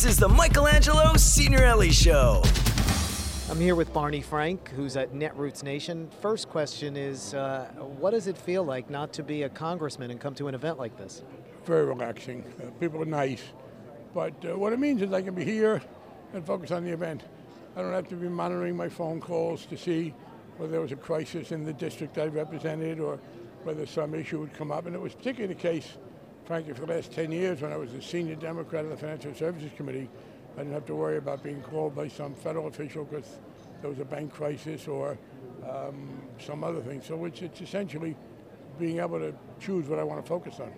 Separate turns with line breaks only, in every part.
This is the Michelangelo Signorile Show.
I'm here with Barney Frank, who's at Netroots Nation. First question is uh, what does it feel like not to be a congressman and come to an event like this?
Very relaxing. Uh, people are nice. But uh, what it means is I can be here and focus on the event. I don't have to be monitoring my phone calls to see whether there was a crisis in the district I represented or whether some issue would come up. And it was particularly the case, frankly, for the last 10 years when I was a senior Democrat on the Financial Services Committee. I didn't have to worry about being called by some federal official because there was a bank crisis or um, some other thing. So it's, it's essentially being able to choose what I want to focus on.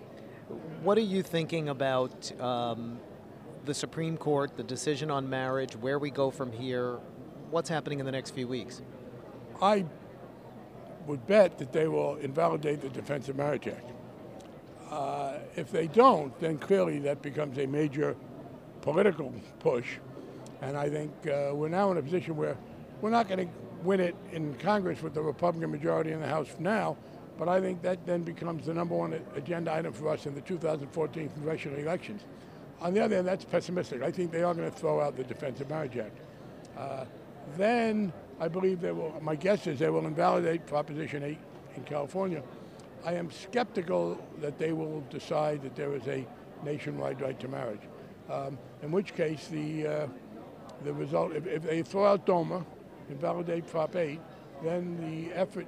What are you thinking about um, the Supreme Court, the decision on marriage, where we go from here? What's happening in the next few weeks?
I would bet that they will invalidate the Defense of Marriage Act. Uh, if they don't, then clearly that becomes a major political push. And I think uh, we're now in a position where we're not going to win it in Congress with the Republican majority in the House now, but I think that then becomes the number one agenda item for us in the 2014 congressional elections. On the other hand, that's pessimistic. I think they are going to throw out the Defense of Marriage Act. Uh, then I believe they will, my guess is they will invalidate Proposition 8 in California. I am skeptical that they will decide that there is a nationwide right to marriage. Um, in which case, the, uh, the result, if, if, they throw out DOMA, invalidate Prop 8, then the effort,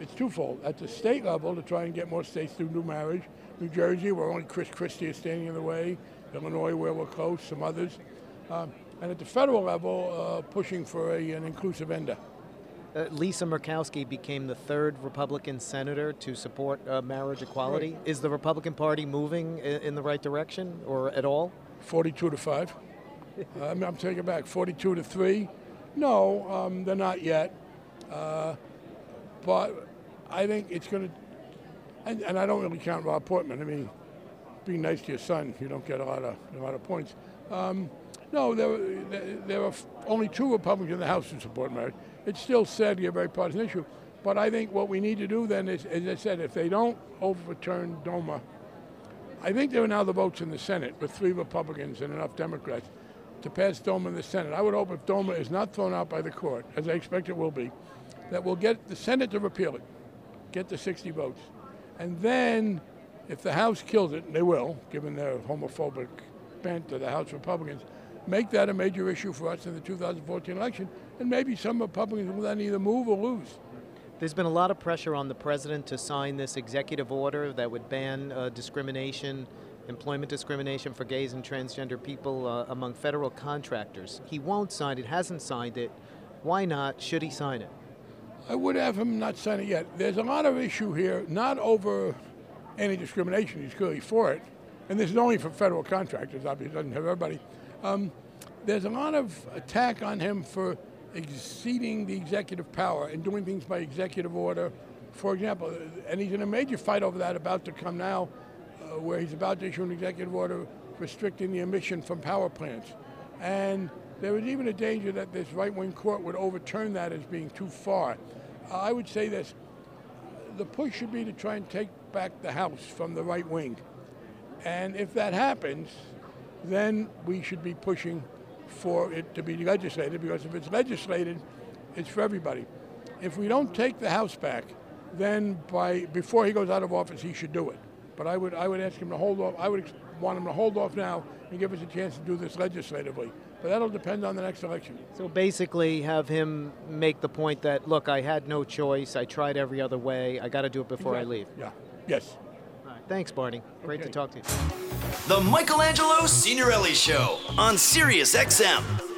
it's twofold. At the state level, to try and get more states to do marriage. New Jersey, where only Chris Christie is standing in the way. Illinois, where we're close, some others. Um, and at the federal level, uh, pushing for a, an inclusive ENDA.
Uh, Lisa Murkowski became the third Republican senator to support uh, marriage equality.
Right.
Is the Republican Party moving in, in, the right direction or at all?
42 to 5. I'm, I'm taking it back. 42 to 3. No, um, they're not yet. Uh, but I think it's going to, and, and I don't really count Rob Portman. I mean, being nice to your son, you don't get a lot of, a lot of points. Um, no, there, there are only two Republicans in the House who support marriage. It's still sadly a very partisan issue. But I think what we need to do then is, as I said, if they don't overturn DOMA, I think there are now the votes in the Senate with three Republicans and enough Democrats to pass DOMA in the Senate. I would hope if DOMA is not thrown out by the court, as I expect it will be, that we'll get the Senate to repeal it, get the 60 votes. And then, if the House kills it, and they will, given their homophobic bent of the House Republicans, make that a major issue for us in the 2014 election, and maybe some Republicans will then either move or lose.
There's been a lot of pressure on the president to sign this executive order that would ban uh, discrimination, employment discrimination for gays and transgender people uh, among federal contractors. He won't sign it, hasn't signed it. Why not? Should he sign it?
I would have him not sign it yet. There's a lot of issue here, not over any discrimination. He's clearly for it. And this is only for federal contractors, obviously, it doesn't have everybody. Um, there's a lot of attack on him for exceeding the executive power and doing things by executive order. For example, and he's in a major fight over that about to come now, uh, where he's about to issue an executive order restricting the emission from power plants. And there is even a danger that this right wing court would overturn that as being too far. Uh, I would say this the push should be to try and take back the House from the right wing. And if that happens, then we should be pushing for it to be legislated because if it's legislated, it's for everybody. If we don't take the House back, then by before he goes out of office, he should do it. But I would I would ask him to hold off. I would want him to hold off now and give us a chance to do this legislatively. But that'll depend on the next election.
So basically, have him make the point that look, I had no choice. I tried every other way. I got to do it before
exactly.
I leave.
Yeah. Yes.
Thanks, Barney. Great
Okay.
to talk to you.
The Michelangelo Signorile Show on Sirius XM.